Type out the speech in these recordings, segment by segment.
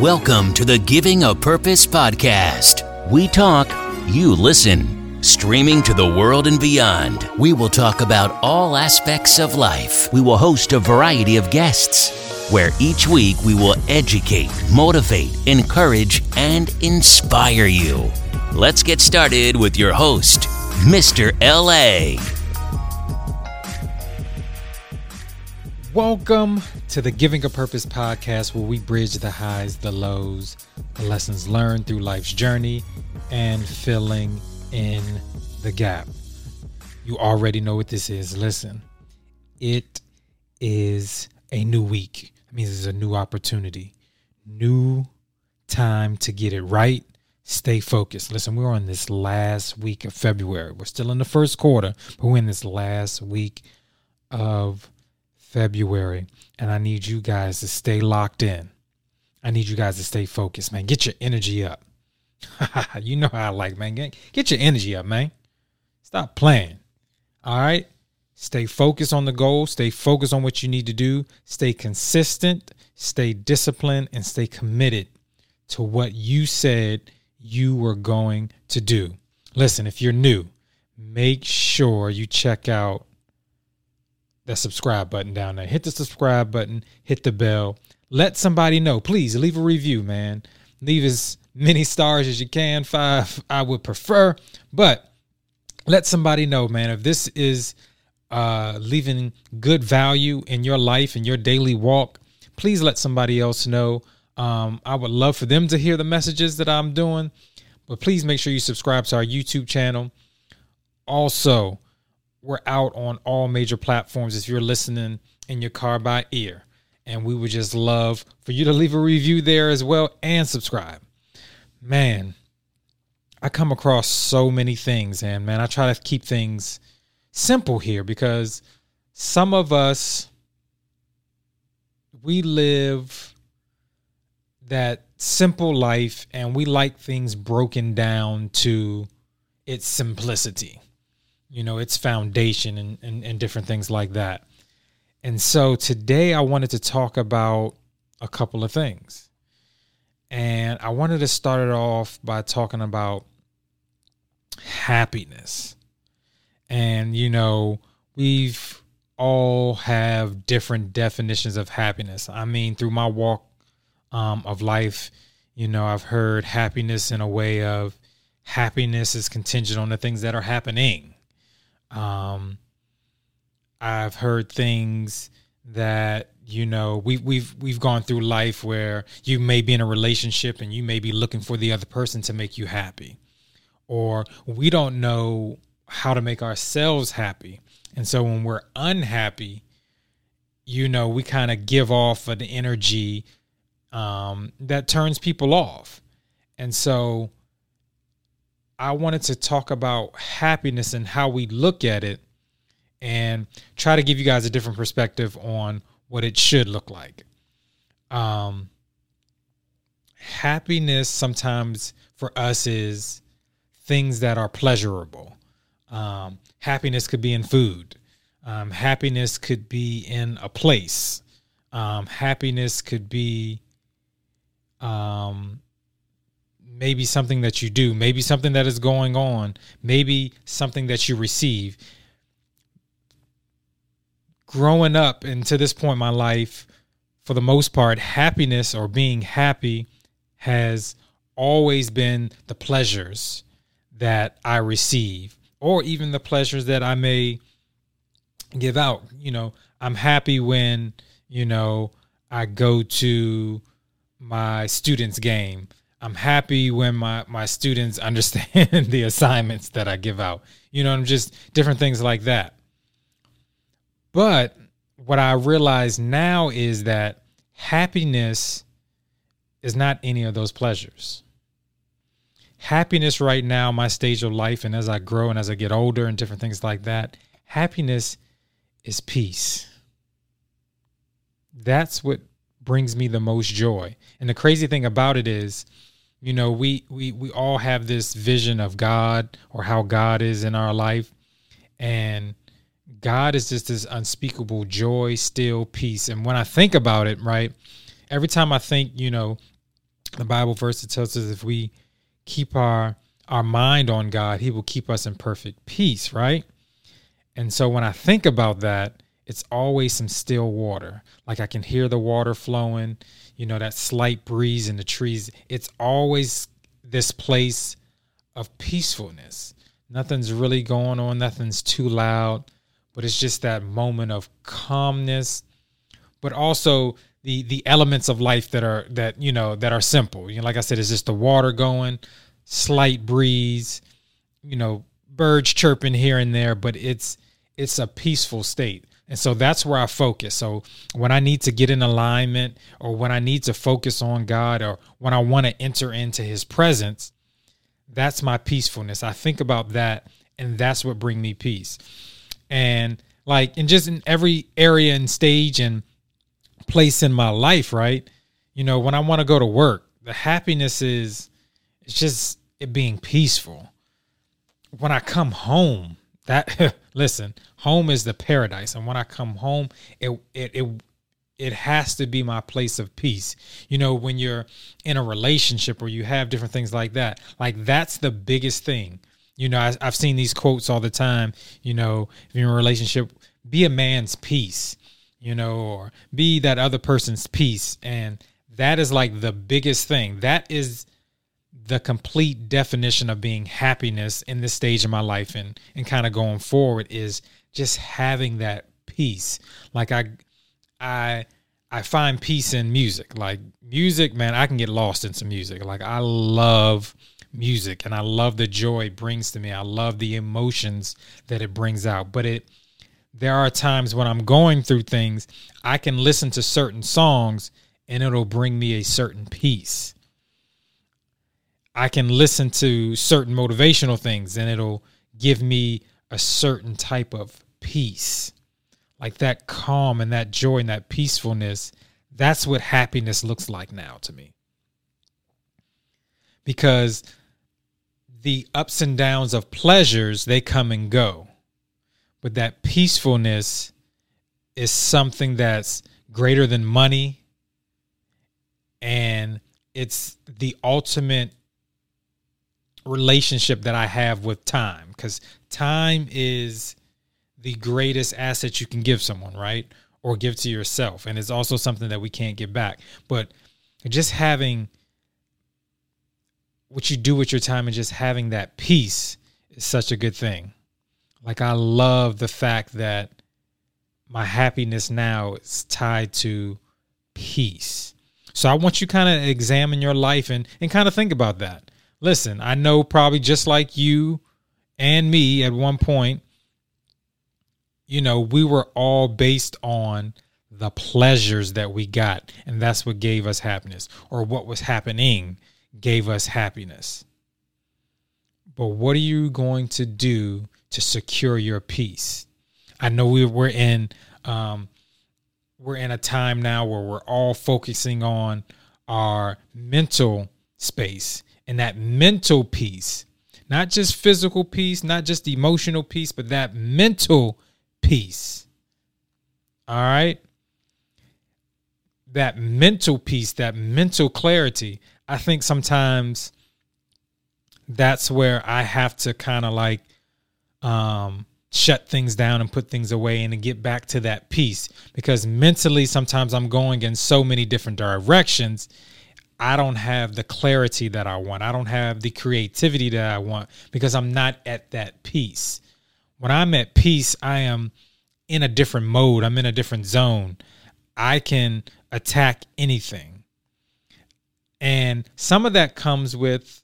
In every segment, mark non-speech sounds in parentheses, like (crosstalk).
Welcome to the Giving a Purpose podcast. We talk, you listen. Streaming to the world and beyond, we will talk about all aspects of life. We will host a variety of guests, where each week we will educate, motivate, encourage, and inspire you. Let's get started with your host, Mr. LA. Welcome to the Giving a Purpose podcast, where we bridge the highs, the lows, the lessons learned through life's journey, and filling in the gap. You already know what this is. Listen, it is a new week. It means it's a new opportunity, new time to get it right. Stay focused. Listen, we're on this last week of February. We're still in the first quarter, but we're in this last week of February, and I need you guys to stay locked in. I need you guys to stay focused, man. Get your energy up. (laughs) you know how I like, man. Get, get your energy up, man. Stop playing. All right? Stay focused on the goal. Stay focused on what you need to do. Stay consistent, stay disciplined, and stay committed to what you said you were going to do. Listen, if you're new, make sure you check out that subscribe button down there. Hit the subscribe button, hit the bell. Let somebody know. Please leave a review, man. Leave as many stars as you can. Five, I would prefer. But let somebody know, man, if this is uh, leaving good value in your life and your daily walk, please let somebody else know. Um, I would love for them to hear the messages that I'm doing. But please make sure you subscribe to our YouTube channel. Also, we're out on all major platforms if you're listening in your car by ear. And we would just love for you to leave a review there as well and subscribe. Man, I come across so many things, and man, I try to keep things simple here because some of us, we live that simple life and we like things broken down to its simplicity you know, its foundation and, and, and different things like that. And so today I wanted to talk about a couple of things. And I wanted to start it off by talking about happiness. And, you know, we've all have different definitions of happiness. I mean, through my walk um, of life, you know, I've heard happiness in a way of happiness is contingent on the things that are happening. Um, I've heard things that you know we we've we've gone through life where you may be in a relationship and you may be looking for the other person to make you happy. Or we don't know how to make ourselves happy. And so when we're unhappy you know we kind of give off an energy um, that turns people off. And so I wanted to talk about happiness and how we look at it and try to give you guys a different perspective on what it should look like. Um, happiness sometimes for us is things that are pleasurable. Um, happiness could be in food. Um, happiness could be in a place. Um, happiness could be um, maybe something that you do, maybe something that is going on, maybe something that you receive. Growing up and to this point in my life, for the most part, happiness or being happy has always been the pleasures that I receive, or even the pleasures that I may give out. You know, I'm happy when, you know, I go to my students' game. I'm happy when my my students (laughs) understand the assignments that I give out. You know, I'm just different things like that. But what I realize now is that happiness is not any of those pleasures. Happiness right now, my stage of life, and as I grow and as I get older and different things like that, happiness is peace. That's what brings me the most joy. And the crazy thing about it is, you know we we we all have this vision of god or how god is in our life and god is just this unspeakable joy still peace and when i think about it right every time i think you know the Bible verse that tells us if we keep our our mind on God, He will keep us in perfect peace, right? And so when I think about that, it's always some still water. Like I can hear the water flowing, you know, that slight breeze in the trees. It's always this place of peacefulness. Nothing's really going on, nothing's too loud, but it's just that moment of calmness, but also the the elements of life that are that you know that are simple. You know, like I said, it's just the water going, slight breeze, you know, birds chirping here and there, but it's it's a peaceful state. And so that's where I focus. So when I need to get in alignment or when I need to focus on God or when I want to enter into his presence, that's my peacefulness. I think about that and that's what bring me peace. And like and just in every area and stage and place in my life, right? You know, when I want to go to work, the happiness is it's just it being peaceful. When I come home, that (laughs) listen, home is the paradise, and when I come home, it it it it has to be my place of peace. You know, when you're in a relationship or you have different things like that, like that's the biggest thing. You know, I, have seen these quotes all the time. You know, if you're in a relationship, be a man's peace, you know, or be that other person's peace. And that is like the biggest thing. That is the complete definition of being happiness in this stage of my life and and kind of going forward is just having that peace. Like i i i find peace in music. Like music man i can get lost in some music. Like i love music and i love the joy it brings to me. I love the emotions that it brings out. But it there are times when i'm going through things i can listen to certain songs and it'll bring me a certain peace. I can listen to certain motivational things and it'll give me a certain type of peace. Like that calm and that joy and that peacefulness. That's what happiness looks like now to me. Because the ups and downs of pleasures, they come and go. But that peacefulness is something that's greater than money. And it's the ultimate relationship that I have with time because time is the greatest asset you can give someone, right? Or give to yourself. And it's also something that we can't get back. But just having what you do with your time and just having that peace is such a good thing. Like, I love the fact that my happiness now is tied to peace. So I want you kind of examine your life and, and kind of think about that listen, I know probably just like you and me at one point, you know, we were all based on the pleasures that we got. And that's what gave us happiness, or what was happening gave us happiness. But what are you going to do to secure your peace? I know we, we're in um, we're in a time now where we're all focusing on our mental space and that mental peace, not just physical peace, not just emotional peace, but that mental peace. All right. That mental peace, that mental clarity. I think sometimes that's where I have to kind of like um, shut things down and put things away and get back to that peace because mentally sometimes I'm going in so many different directions I don't have the clarity that I want. I don't have the creativity that I want because I'm not at that peace. When I'm at peace, I am in a different mode. I'm in a different zone. I can attack anything. And some of that comes with,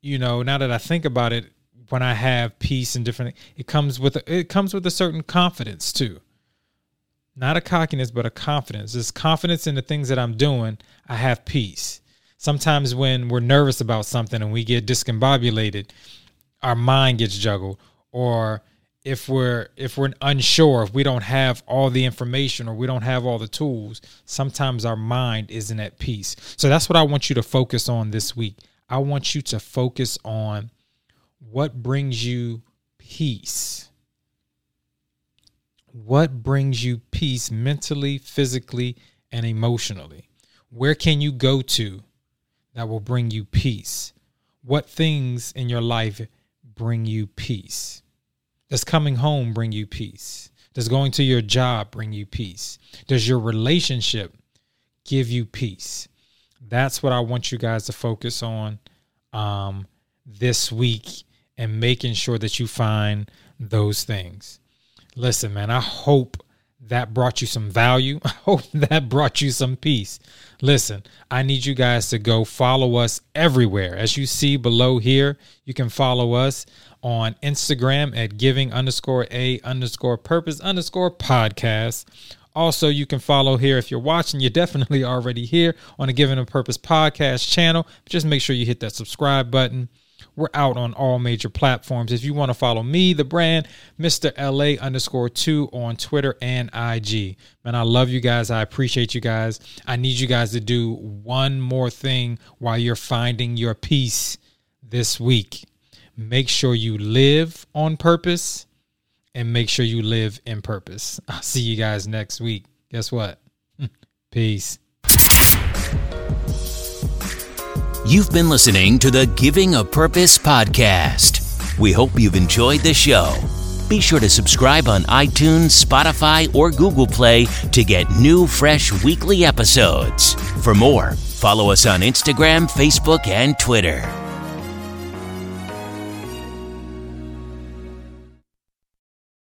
you know, now that I think about it, when I have peace and different, it comes with a, it comes with a certain confidence too. Not a cockiness, but a confidence. This confidence in the things that I'm doing. I have peace sometimes when we're nervous about something and we get discombobulated, our mind gets juggled. Or if we're if we're unsure, if we don't have all the information or we don't have all the tools, sometimes our mind isn't at peace. So that's what I want you to focus on this week. I want you to focus on what brings you peace. What brings you peace mentally, physically, and emotionally? Where can you go to that will bring you peace? What things in your life bring you peace? Does coming home bring you peace? Does going to your job bring you peace? Does your relationship give you peace? That's what I want you guys to focus on um, this week and making sure that you find those things. Listen, man, I hope that brought you some value. (laughs) I hope that brought you some peace. Listen, I need you guys to go follow us everywhere. As you see below here, you can follow us on Instagram at giving underscore a underscore purpose underscore podcast. Also, you can follow here if you're watching. You're definitely (laughs) already here on a Giving a Purpose podcast channel. Just make sure you hit that subscribe button. We're out on all major platforms. If you want to follow me, the brand, Mr. LA underscore two on Twitter and IG. Man, I love you guys. I appreciate you guys. I need you guys to do one more thing while you're finding your peace this week. Make sure you live on purpose and make sure you live in purpose. (laughs) I'll see you guys next week. Guess what? (laughs) Peace. You've been listening to the Giving a Purpose podcast. We hope you've enjoyed the show. Be sure to subscribe on iTunes, Spotify, or Google Play to get new, fresh weekly episodes. For more, follow us on Instagram, Facebook, and Twitter.